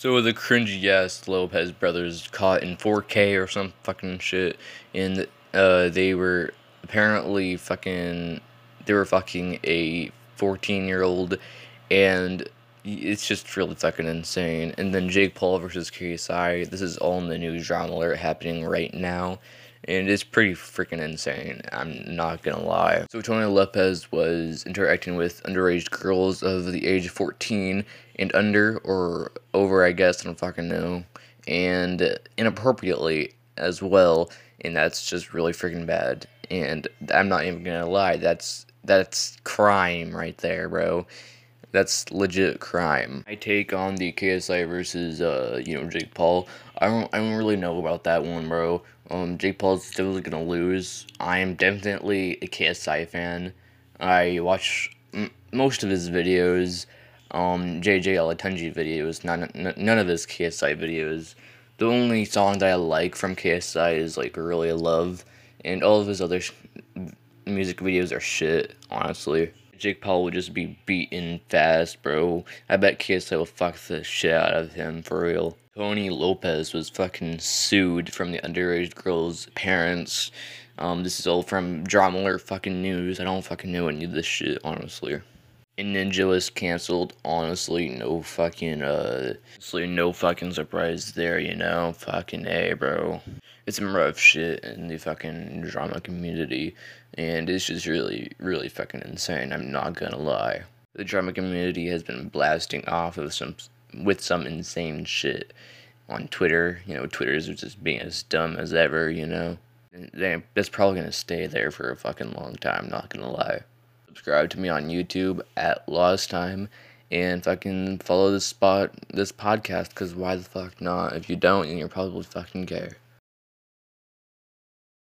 So the cringy ass Lopez brothers caught in 4K or some fucking shit, and uh, they were apparently fucking, they were fucking a 14 year old, and it's just really fucking insane. And then Jake Paul versus KSI, this is all in the news drama alert happening right now. And it's pretty freaking insane. I'm not gonna lie. So Tony Lopez was interacting with underage girls of the age of 14 and under or over, I guess. I don't fucking know. And inappropriately as well. And that's just really freaking bad. And I'm not even gonna lie. That's that's crime right there, bro. That's legit crime. I take on the KSI versus uh, you know, Jake Paul. I don't I don't really know about that one, bro. Um Jake Paul's definitely gonna lose. I am definitely a KSI fan. I watch most of his videos. Um JJ Olatunji videos, none, none of his KSI videos. The only song that I like from KSI is like Really Love and all of his other music videos are shit, honestly. Jake Paul would just be beaten fast, bro. I bet KSI will fuck the shit out of him for real. Tony Lopez was fucking sued from the underage girl's parents. Um, this is all from Drama fucking news. I don't fucking know any of this shit, honestly. Ninja was canceled. Honestly, no fucking, uh, honestly, no fucking surprise there, you know? Fucking A, bro. It's some rough shit in the fucking drama community. And it's just really, really fucking insane. I'm not gonna lie. The drama community has been blasting off of some, with some insane shit on Twitter. You know, Twitter's just being as dumb as ever, you know? And that's probably gonna stay there for a fucking long time, not gonna lie subscribe to me on YouTube at Lost Time, and fucking follow this spot, this podcast, because why the fuck not? If you don't, then you're probably fucking gay.